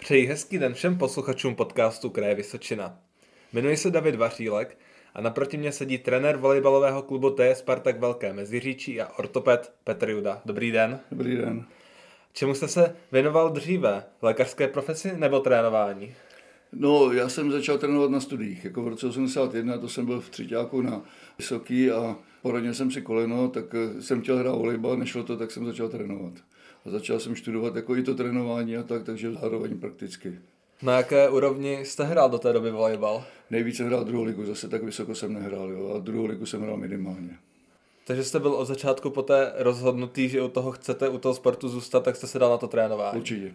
Přeji hezký den všem posluchačům podcastu Kraje Vysočina. Jmenuji se David Vařílek a naproti mě sedí trenér volejbalového klubu TS Spartak Velké Meziříčí a ortoped Petr Juda. Dobrý den. Dobrý den. Čemu jste se věnoval dříve? Lékařské profesi nebo trénování? No, já jsem začal trénovat na studiích. Jako v roce 81, to jsem byl v třetíku na vysoký a poradil jsem si koleno, tak eh, jsem chtěl hrát volejbal, nešlo to, tak jsem začal trénovat. A začal jsem studovat jako i to trénování a tak, takže zároveň prakticky. Na jaké úrovni jste hrál do té doby volejbal? Nejvíce hrál druhou ligu, zase tak vysoko jsem nehrál, jo, a druhou ligu jsem hrál minimálně. Takže jste byl od začátku poté rozhodnutý, že u toho chcete, u toho sportu zůstat, tak jste se dal na to trénování. Určitě.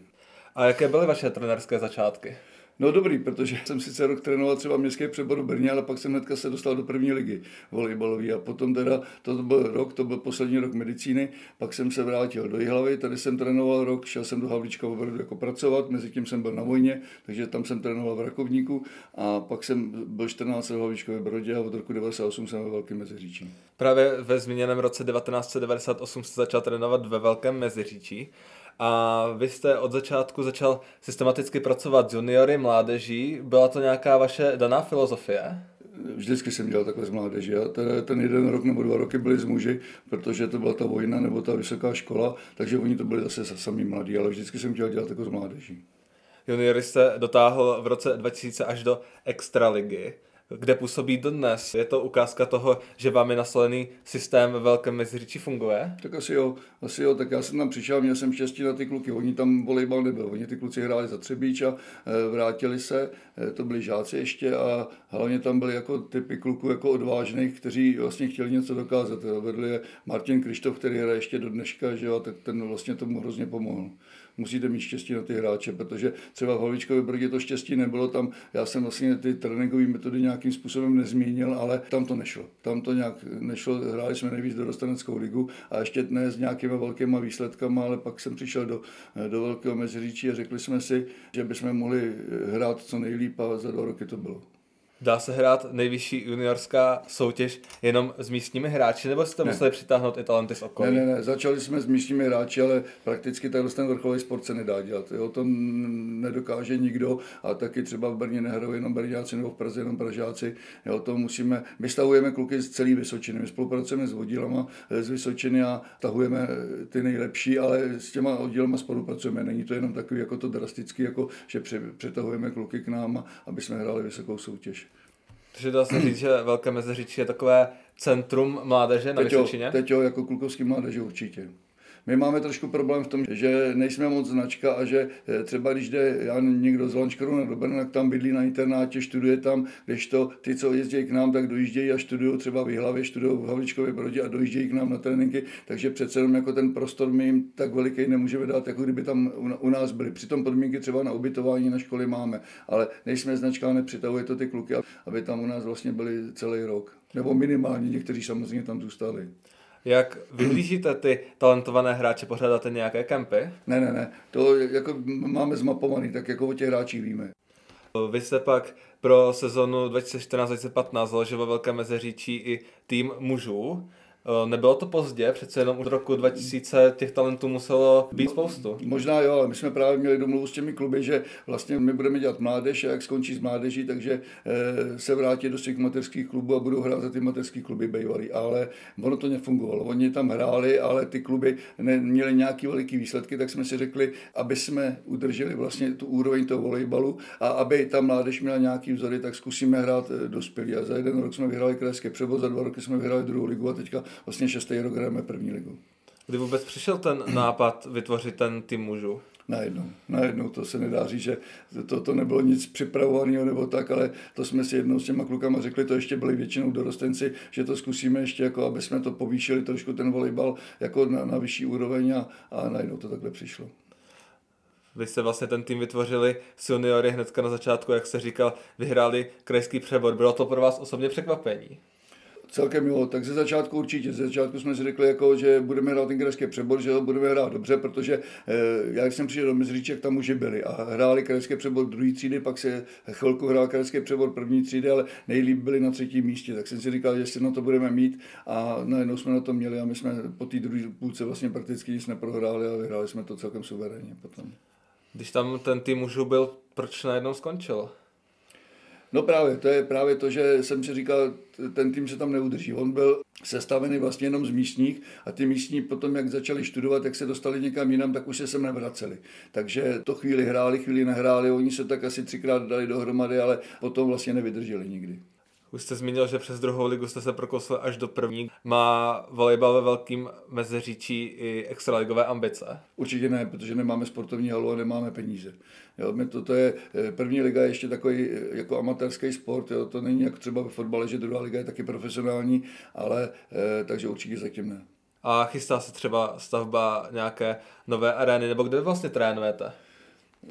A jaké byly vaše trenerské začátky? No dobrý, protože jsem sice rok trénoval třeba městský přebor v Brně, ale pak jsem hnedka se dostal do první ligy volejbalový a potom teda, to byl rok, to byl poslední rok medicíny, pak jsem se vrátil do Jihlavy, tady jsem trénoval rok, šel jsem do Havlíčka v jako pracovat, mezi tím jsem byl na vojně, takže tam jsem trénoval v Rakovníku a pak jsem byl 14 v Havlíčkově Brodě a od roku 98 jsem ve Velkém Meziříčí. Právě ve zmíněném roce 1998 jste začal trénovat ve Velkém Meziříčí. A vy jste od začátku začal systematicky pracovat s juniory, mládeží. Byla to nějaká vaše daná filozofie? Vždycky jsem dělal takhle s mládeží. A ten jeden rok nebo dva roky byli s muži, protože to byla ta vojna nebo ta vysoká škola, takže oni to byli zase sami mladí, ale vždycky jsem chtěl dělat takhle s mládeží. Juniory jste dotáhl v roce 2000 až do extraligy kde působí dnes. Je to ukázka toho, že vám je nasolený systém ve Velkém funguje? Tak asi jo, asi jo, tak já jsem tam přišel, měl jsem štěstí na ty kluky, oni tam volejbal nebyl, oni ty kluci hráli za Třebíč a e, vrátili se, e, to byli žáci ještě a hlavně tam byli jako typy kluků jako odvážných, kteří vlastně chtěli něco dokázat. Vedli je Martin Krištof, který hraje ještě do dneška, že jo, tak ten vlastně tomu hrozně pomohl musíte mít štěstí na ty hráče, protože třeba v Havličkově Brodě to štěstí nebylo, tam já jsem vlastně ty tréninkové metody nějakým způsobem nezměnil, ale tam to nešlo. Tam to nějak nešlo, hráli jsme nejvíc do dostaneckou ligu a ještě ne s nějakými velkými výsledkami, ale pak jsem přišel do, do Velkého Meziříčí a řekli jsme si, že bychom mohli hrát co nejlíp a za dva roky to bylo. Dá se hrát nejvyšší juniorská soutěž jenom s místními hráči, nebo jste ne. museli přitáhnout i talenty z okolí? Ne, ne, ne, začali jsme s místními hráči, ale prakticky takhle ten vrcholový sport se nedá dělat. Jo, to nedokáže nikdo a taky třeba v Brně nehrajou jenom Brňáci nebo v Praze jenom Pražáci. Jo, to musíme, my stavujeme kluky z celé Vysočiny, my spolupracujeme s oddílama z Vysočiny a tahujeme ty nejlepší, ale s těma oddílama spolupracujeme. Není to jenom takový jako to drastický, jako že přetahujeme kluky k nám, aby jsme hráli vysokou soutěž. Takže dá se říct, že Velké Meziříčí je takové centrum mládeže na teď Vysočině? Teď jo, jako klukovský mládeže určitě. My máme trošku problém v tom, že nejsme moc značka a že eh, třeba když jde já, někdo z Lančkrona do Brna, tak tam bydlí na internátě, studuje tam, když to ty, co jezdí k nám, tak dojíždějí a studují třeba v Hlavě, studují v Havličkově Brodě a dojíždějí k nám na tréninky, takže přece jenom jako ten prostor my jim tak veliký nemůžeme dát, jako kdyby tam u nás byli. Přitom podmínky třeba na ubytování na školy máme, ale nejsme značka, nepřitahuje to ty kluky, aby tam u nás vlastně byli celý rok. Nebo minimálně, někteří samozřejmě tam zůstali. Jak vyhlížíte ty talentované hráče? Pořádáte nějaké kempy? Ne, ne, ne. To jako máme zmapovaný, tak jako o těch hráčích víme. Vy jste pak pro sezonu 2014-2015 založil ve Velké Mezeříčí i tým mužů. Eh, nebylo to pozdě, přece jenom od roku 2000 těch talentů muselo být spoustu. Možná jo, ale my jsme právě měli domluvu s těmi kluby, že vlastně my budeme dělat mládež a jak skončí s mládeží, takže eh, se vrátí do svých mateřských klubů a budou hrát za ty mateřské kluby bývalý. Ale ono to nefungovalo. Oni tam hráli, ale ty kluby neměli nějaký veliký výsledky, tak jsme si řekli, aby jsme udrželi vlastně tu úroveň toho volejbalu a aby ta mládež měla nějaký vzory, tak zkusíme hrát eh, dospělí. A za jeden rok jsme vyhráli krajské převoz, za dva roky jsme vyhráli druhou ligu a teďka vlastně šestý rok hrajeme první ligu. Kdy vůbec přišel ten nápad vytvořit ten tým mužů? Najednou, najednou, to se nedá říct, že to, to nebylo nic připravovaného nebo tak, ale to jsme si jednou s těma klukama řekli, to ještě byli většinou dorostenci, že to zkusíme ještě, jako aby jsme to povýšili trošku ten volejbal jako na, na vyšší úroveň a, a najednou to takhle přišlo. Vy jste vlastně ten tým vytvořili s juniory hnedka na začátku, jak se říkal, vyhráli krajský přebor. Bylo to pro vás osobně překvapení? Celkem jo, tak ze začátku určitě. Ze začátku jsme si řekli, jako, že budeme hrát ten přebor, že budeme hrát dobře, protože eh, já jsem přišel do Mezříček, tam už byli a hráli krajský přebor druhý třídy, pak se chvilku hrál krajský přebor první třídy, ale nejlíp byli na třetím místě. Tak jsem si říkal, že si na to budeme mít a najednou jsme na to měli a my jsme po té druhé půlce vlastně prakticky nic neprohráli a vyhráli jsme to celkem suverénně potom. Když tam ten tým mužů byl, proč najednou skončil? No právě, to je právě to, že jsem si říkal, ten tým se tam neudrží. On byl sestavený vlastně jenom z místních a ty místní potom, jak začali studovat, jak se dostali někam jinam, tak už se sem nevraceli. Takže to chvíli hráli, chvíli nehráli, oni se tak asi třikrát dali dohromady, ale potom vlastně nevydrželi nikdy. Už jste zmínil, že přes druhou ligu jste se prokousli až do první. Má volejbal ve velkým mezeříčí i extraligové ambice? Určitě ne, protože nemáme sportovní halu a nemáme peníze. Jo, my to, to je, eh, první liga je ještě takový eh, jako amatérský sport, jo, to není jak třeba ve fotbale, že druhá liga je taky profesionální, ale eh, takže určitě zatím ne. A chystá se třeba stavba nějaké nové arény, nebo kde vlastně trénujete?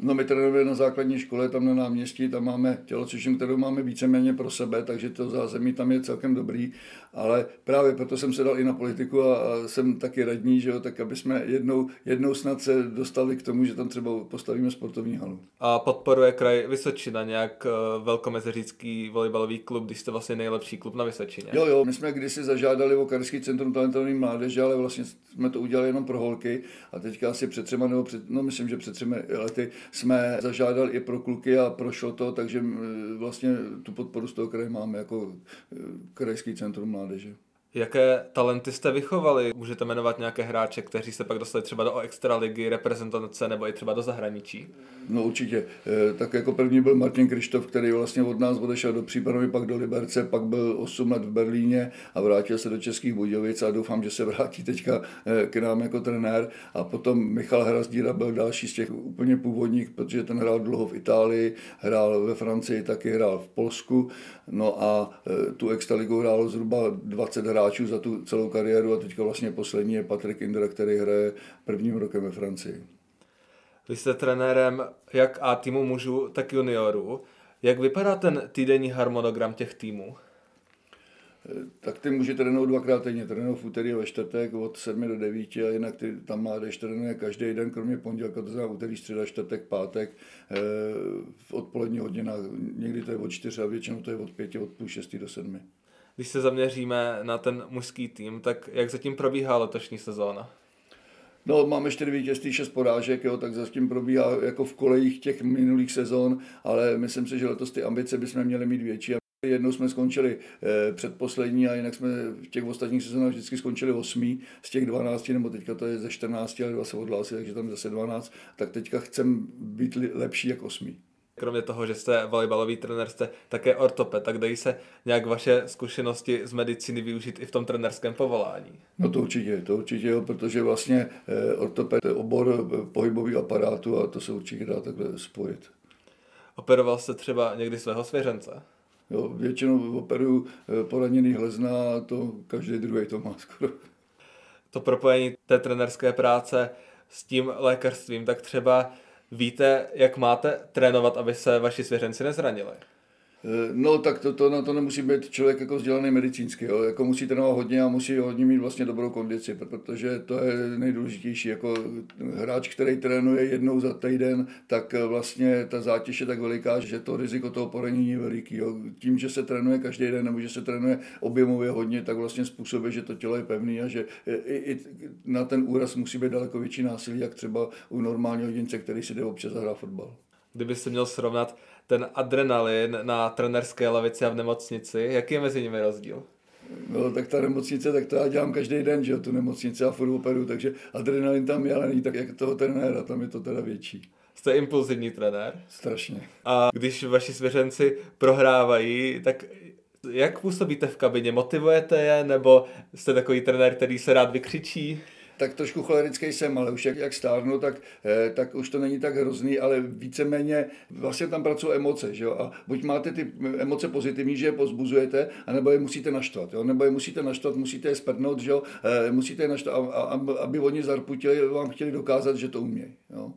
No my trénujeme na základní škole, tam na náměstí, tam máme tělocvičnu, kterou máme víceméně pro sebe, takže to zázemí tam je celkem dobrý, ale právě proto jsem se dal i na politiku a, a jsem taky radní, že jo, tak aby jsme jednou, jednou snad se dostali k tomu, že tam třeba postavíme sportovní halu. A podporuje kraj Vysočina nějak uh, velkomezeřický volejbalový klub, když jste vlastně nejlepší klub na Vysočině? Jo, jo, my jsme kdysi zažádali o Karský centrum talentovaný mládeže, ale vlastně jsme to udělali jenom pro holky a teďka asi před třema nebo před, no myslím, že před třemi lety jsme zažádali i pro kluky a prošlo to, takže vlastně tu podporu z toho kraje máme jako e, krajský centrum mládeže. Jaké talenty jste vychovali? Můžete jmenovat nějaké hráče, kteří se pak dostali třeba do extraligy, reprezentace nebo i třeba do zahraničí? No určitě. E, tak jako první byl Martin Krištof, který vlastně od nás odešel do Příbramy, pak do Liberce, pak byl 8 let v Berlíně a vrátil se do Českých Budějovic a doufám, že se vrátí teďka e, k nám jako trenér. A potom Michal Hrazdíra byl další z těch úplně původních, protože ten hrál dlouho v Itálii, hrál ve Francii, taky hrál v Polsku. No a e, tu extraligu hrál zhruba 20 hráčů hráčů za tu celou kariéru a teďka vlastně poslední je Patrik Indra, který hraje prvním rokem ve Francii. Vy jste trenérem jak A týmu mužů, tak juniorů. Jak vypadá ten týdenní harmonogram těch týmů? tak ty může trénovat dvakrát týdně. Trénují v úterý a ve čtvrtek od 7 do 9 a jinak ty, tam mládež trénuje každý den, kromě pondělka, to znamená úterý, středa, čtvrtek, pátek, eh, v odpolední hodinách. Někdy to je od 4 a většinou to je od 5, od půl 6 do 7 když se zaměříme na ten mužský tým, tak jak zatím probíhá letošní sezóna? No, máme čtyři vítězství, šest porážek, jo, tak zatím probíhá jako v kolejích těch minulých sezon, ale myslím si, že letos ty ambice bychom měli mít větší. Jednou jsme skončili eh, předposlední a jinak jsme v těch ostatních sezónách vždycky skončili osmý z těch 12, nebo teďka to je ze 14, ale dva se odhlásili, takže tam zase 12, tak teďka chcem být lepší jak osmý. Kromě toho, že jste volejbalový trenér, jste také ortoped, tak dají se nějak vaše zkušenosti z medicíny využít i v tom trenerském povolání? No to určitě, to určitě, jo, protože vlastně eh, ortoped je obor eh, pohybový aparátu a to se určitě dá takhle spojit. Operoval jste třeba někdy svého svěřence? Jo, většinou operuju eh, poraněný hlezna a to každý druhý to má skoro. To propojení té trenerské práce s tím lékařstvím, tak třeba víte, jak máte trénovat, aby se vaši svěřenci nezranili? Eh, no tak to, to, na to nemusí být člověk jako vzdělaný medicínsky, jo. Jako musí trénovat hodně a musí hodně mít vlastně dobrou kondici, protože to je nejdůležitější. Jako hráč, který trénuje jednou za týden, tak eh, vlastně ta zátěž je tak veliká, že to riziko toho poranění je veliký. Jo. Tím, že se trénuje každý den nebo že se trénuje objemově hodně, tak vlastně způsobuje, že to tělo je pevný a že i, i na ten úraz musí být daleko větší násilí, jak třeba u normálního jedince, který si jde občas zahrát fotbal. Kdybyste měl srovnat ten adrenalin na trenerské lavici a v nemocnici, jaký je mezi nimi rozdíl? No, tak ta nemocnice, tak to já dělám každý den, že jo, tu nemocnici a furt operu, takže adrenalin tam je, ale není tak jak toho trenéra, tam je to teda větší. Jste impulzivní trenér? Strašně. A když vaši svěřenci prohrávají, tak jak působíte v kabině? Motivujete je, nebo jste takový trenér, který se rád vykřičí? Tak trošku cholerický jsem, ale už jak, jak stárnu, tak, eh, tak už to není tak hrozný, ale víceméně vlastně tam pracují emoce, že jo? A buď máte ty emoce pozitivní, že je pozbuzujete, anebo je musíte naštvat, jo? Nebo je musíte naštvat, musíte je sprdnout, že jo? Eh, musíte je naštvat, aby oni zarputili, vám chtěli dokázat, že to umějí, jo?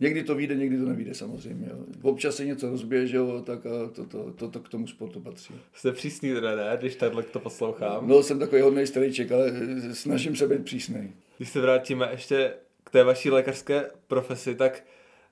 Někdy to vyjde, někdy to nevíde samozřejmě. Jo. Občas se něco rozbije, že jo, tak a to, to, to, to, k tomu sportu patří. Jste přísný trenér, když takhle to poslouchám? No, jsem takový hodný strejček, ale snažím se být přísný. Když se vrátíme ještě k té vaší lékařské profesi, tak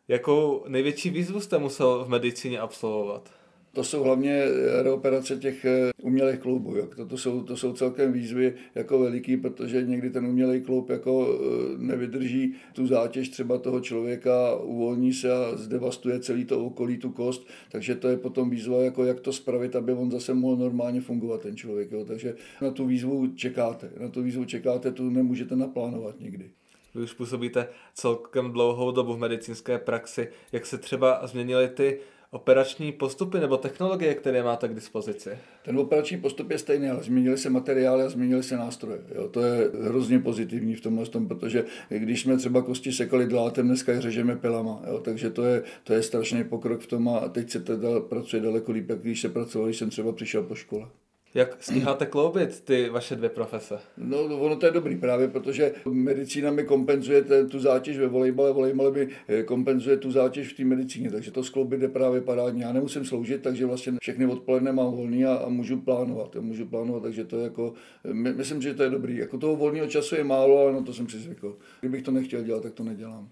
jakou největší výzvu jste musel v medicíně absolvovat? To jsou hlavně reoperace těch eh, umělých kloubů. Jak to, to, jsou, to jsou celkem výzvy jako veliký, protože někdy ten umělý kloub jako eh, nevydrží tu zátěž třeba toho člověka, uvolní se a zdevastuje celý to okolí, tu kost, takže to je potom výzva, jako jak to spravit, aby on zase mohl normálně fungovat, ten člověk. Jo. Takže na tu výzvu čekáte, na tu výzvu čekáte, tu nemůžete naplánovat nikdy. Vy už působíte celkem dlouhou dobu v medicínské praxi. Jak se třeba změnily ty operační postupy nebo technologie, které máte k dispozici? Ten operační postup je stejný, ale změnily se materiály a změnily se nástroje. Jo, to je hrozně pozitivní v tomhle tom, protože když jsme třeba kosti sekali dlátem, dneska je řežeme pilama. Jo, takže to je, to je strašný pokrok v tom a teď se teda pracuje daleko líp, jak když se pracoval, když jsem třeba přišel po škole. Jak stíháte kloubit ty vaše dvě profese? No, ono to je dobrý právě, protože medicína mi kompenzuje ten, tu zátěž ve volejbale, volejbale mi eh, kompenzuje tu zátěž v té medicíně, takže to skloubit je právě parádně. Já nemusím sloužit, takže vlastně všechny odpoledne mám volný a, a můžu plánovat. A můžu plánovat, takže to je jako, my, myslím, že to je dobrý. Jako toho volného času je málo, ale na to jsem si zvykl. Kdybych to nechtěl dělat, tak to nedělám.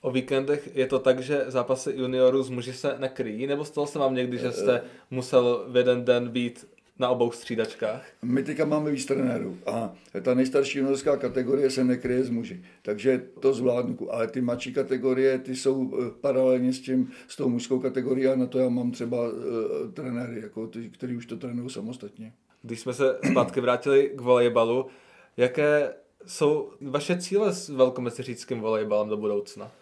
O víkendech je to tak, že zápasy juniorů z muži se nekryjí, nebo stalo se vám někdy, že jste musel v jeden den být na obou střídačkách? My teďka máme víc trenérů a ta nejstarší juniorská kategorie se nekryje z muži, takže to zvládnu. Ale ty mladší kategorie, ty jsou eh, paralelně s tím, s tou mužskou kategorií a na to já mám třeba uh, trenéry, jako ty, který už to trénují samostatně. Když jsme se zpátky vrátili k volejbalu, jaké jsou vaše cíle s velkomeseříckým volejbalem do budoucna?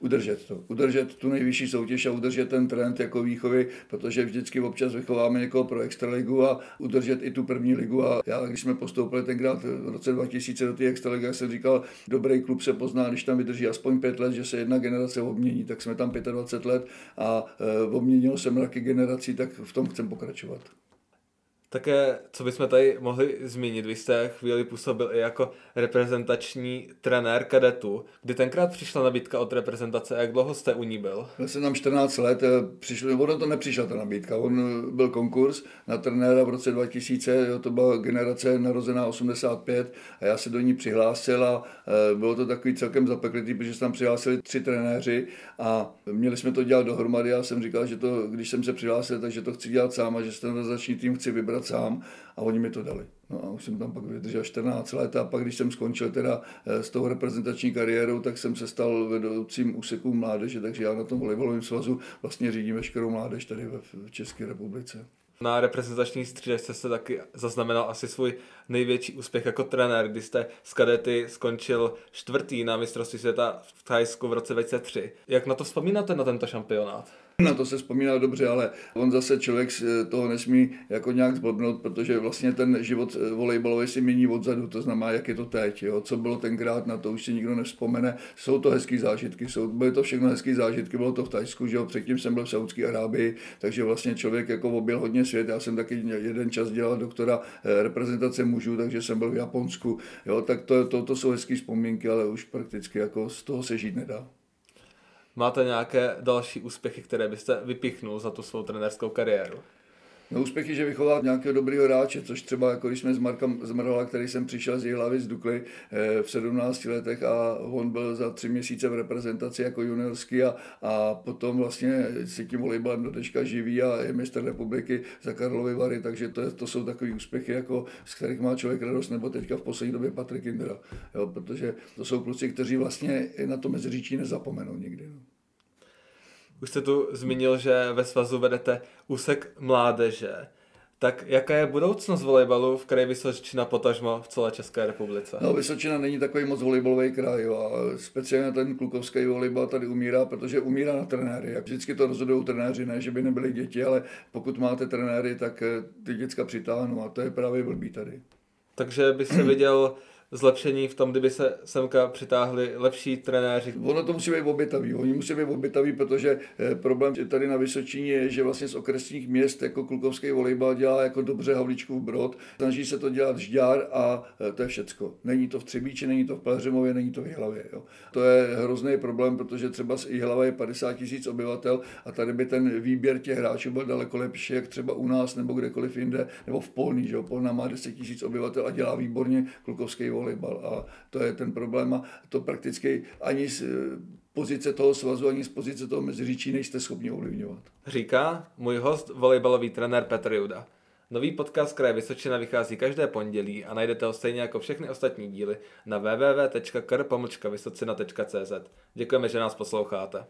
Udržet to. Udržet tu nejvyšší soutěž a udržet ten trend jako výchovy, protože vždycky občas vychováme někoho pro extraligu a udržet i tu první ligu. A já, když jsme postoupili tenkrát v roce 2000 do té extraligy, jsem říkal, dobrý klub se pozná, když tam vydrží aspoň pět let, že se jedna generace obmění, tak jsme tam 25 let a e, obměnilo se mraky generací, tak v tom chcem pokračovat. Také, co bychom tady mohli zmínit, vy jste chvíli působil i jako reprezentační trenér kadetu, kdy tenkrát přišla nabídka od reprezentace, jak dlouho jste u ní byl? Já jsem tam 14 let, eh, přišli, ono to nepřišla ta nabídka, on eh, byl konkurs na trenéra v roce 2000, jo, to byla generace narozená 85 a já se do ní přihlásil a e, bylo to takový celkem zapeklitý, protože se tam přihlásili tři trenéři a měli jsme to dělat dohromady, já jsem říkal, že to, když jsem se přihlásil, takže to chci dělat sám a že ten tým chci vybrat sám a oni mi to dali. No a už jsem tam pak vydržel 14 let a pak, když jsem skončil teda eh, s tou reprezentační kariérou, tak jsem se stal vedoucím úseku mládeže, takže já na tom volejbalovém svazu vlastně řídím veškerou mládež tady v České republice. Na reprezentační střídačce jste taky zaznamenal asi svůj největší úspěch jako trenér, kdy jste z kadety skončil čtvrtý na mistrovství světa v Thajsku v roce 2003. Jak na to vzpomínáte na tento šampionát? Na to se vzpomíná dobře, ale on zase člověk toho nesmí jako nějak zblbnout, protože vlastně ten život eh, volejbalový si mění odzadu, to znamená, jak je to teď, jo? co bylo tenkrát, na to už si nikdo nevzpomene. Jsou to hezké zážitky, jsou, byly to všechno hezké zážitky, bylo to v Tajsku, že jo? předtím jsem byl v Saudské Arábii, takže vlastně člověk jako objel hodně svět. Já jsem taky jeden čas dělal doktora eh, reprezentace mužů, takže jsem byl v Japonsku, jo? tak to, to, to jsou hezké vzpomínky, ale už prakticky jako z toho se žít nedá. Máte nějaké další úspěchy, které byste vypichnul za tu svou trenerskou kariéru? No úspěchy, že vychoval nějakého dobrého hráče, což třeba jako když jsme s Markem Zmrhala, který jsem přišel z hlavy z Dukly eh, v 17 letech a on byl za tři měsíce v reprezentaci jako juniorský a, a potom vlastně si tím volejbalem do dneška živí a je mistr republiky za Karlovy Vary, takže to, je, to jsou takové úspěchy, jako, z kterých má člověk radost, nebo teďka v poslední době Patrik Indra, jo, protože to jsou kluci, kteří vlastně na to meziříčí nezapomenou nikdy. No. Už jste tu zmínil, že ve svazu vedete úsek mládeže. Tak jaká je budoucnost volejbalu v kraji Vysočina potažmo v celé České republice? No, Vysočina není takový moc volejbalový kraj jo, a speciálně ten klukovský volejbal tady umírá, protože umírá na trenéry. Jak vždycky to rozhodují trenéři, ne, že by nebyli děti, ale pokud máte trenéry, tak ty děcka přitáhnou a to je právě blbý tady. Takže by se viděl zlepšení v tom, kdyby se semka přitáhli lepší trenéři? Ono to musí být obětavý. Oni musí být obětavý, protože eh, problém tady na Vysočině je, že vlastně z okresních měst jako klukovský volejbal dělá jako dobře Havličkův brod. Snaží se to dělat žďár a eh, to je všecko. Není to v Třebíči, není to v Pelhřimově, není to v Jihlavě. Jo. To je hrozný problém, protože třeba z Jihlava je 50 tisíc obyvatel a tady by ten výběr těch hráčů byl daleko lepší, jak třeba u nás nebo kdekoliv jinde, nebo v Polní. Že? Polna má 10 tisíc obyvatel a dělá výborně klukovský volejbal volejbal a to je ten problém a to prakticky ani z pozice toho svazu, ani z pozice toho meziříčí nejste schopni ovlivňovat. Říká můj host, volejbalový trenér Petr Juda. Nový podcast Kraje Vysočina vychází každé pondělí a najdete ho stejně jako všechny ostatní díly na www.kr.vysocina.cz. Děkujeme, že nás posloucháte.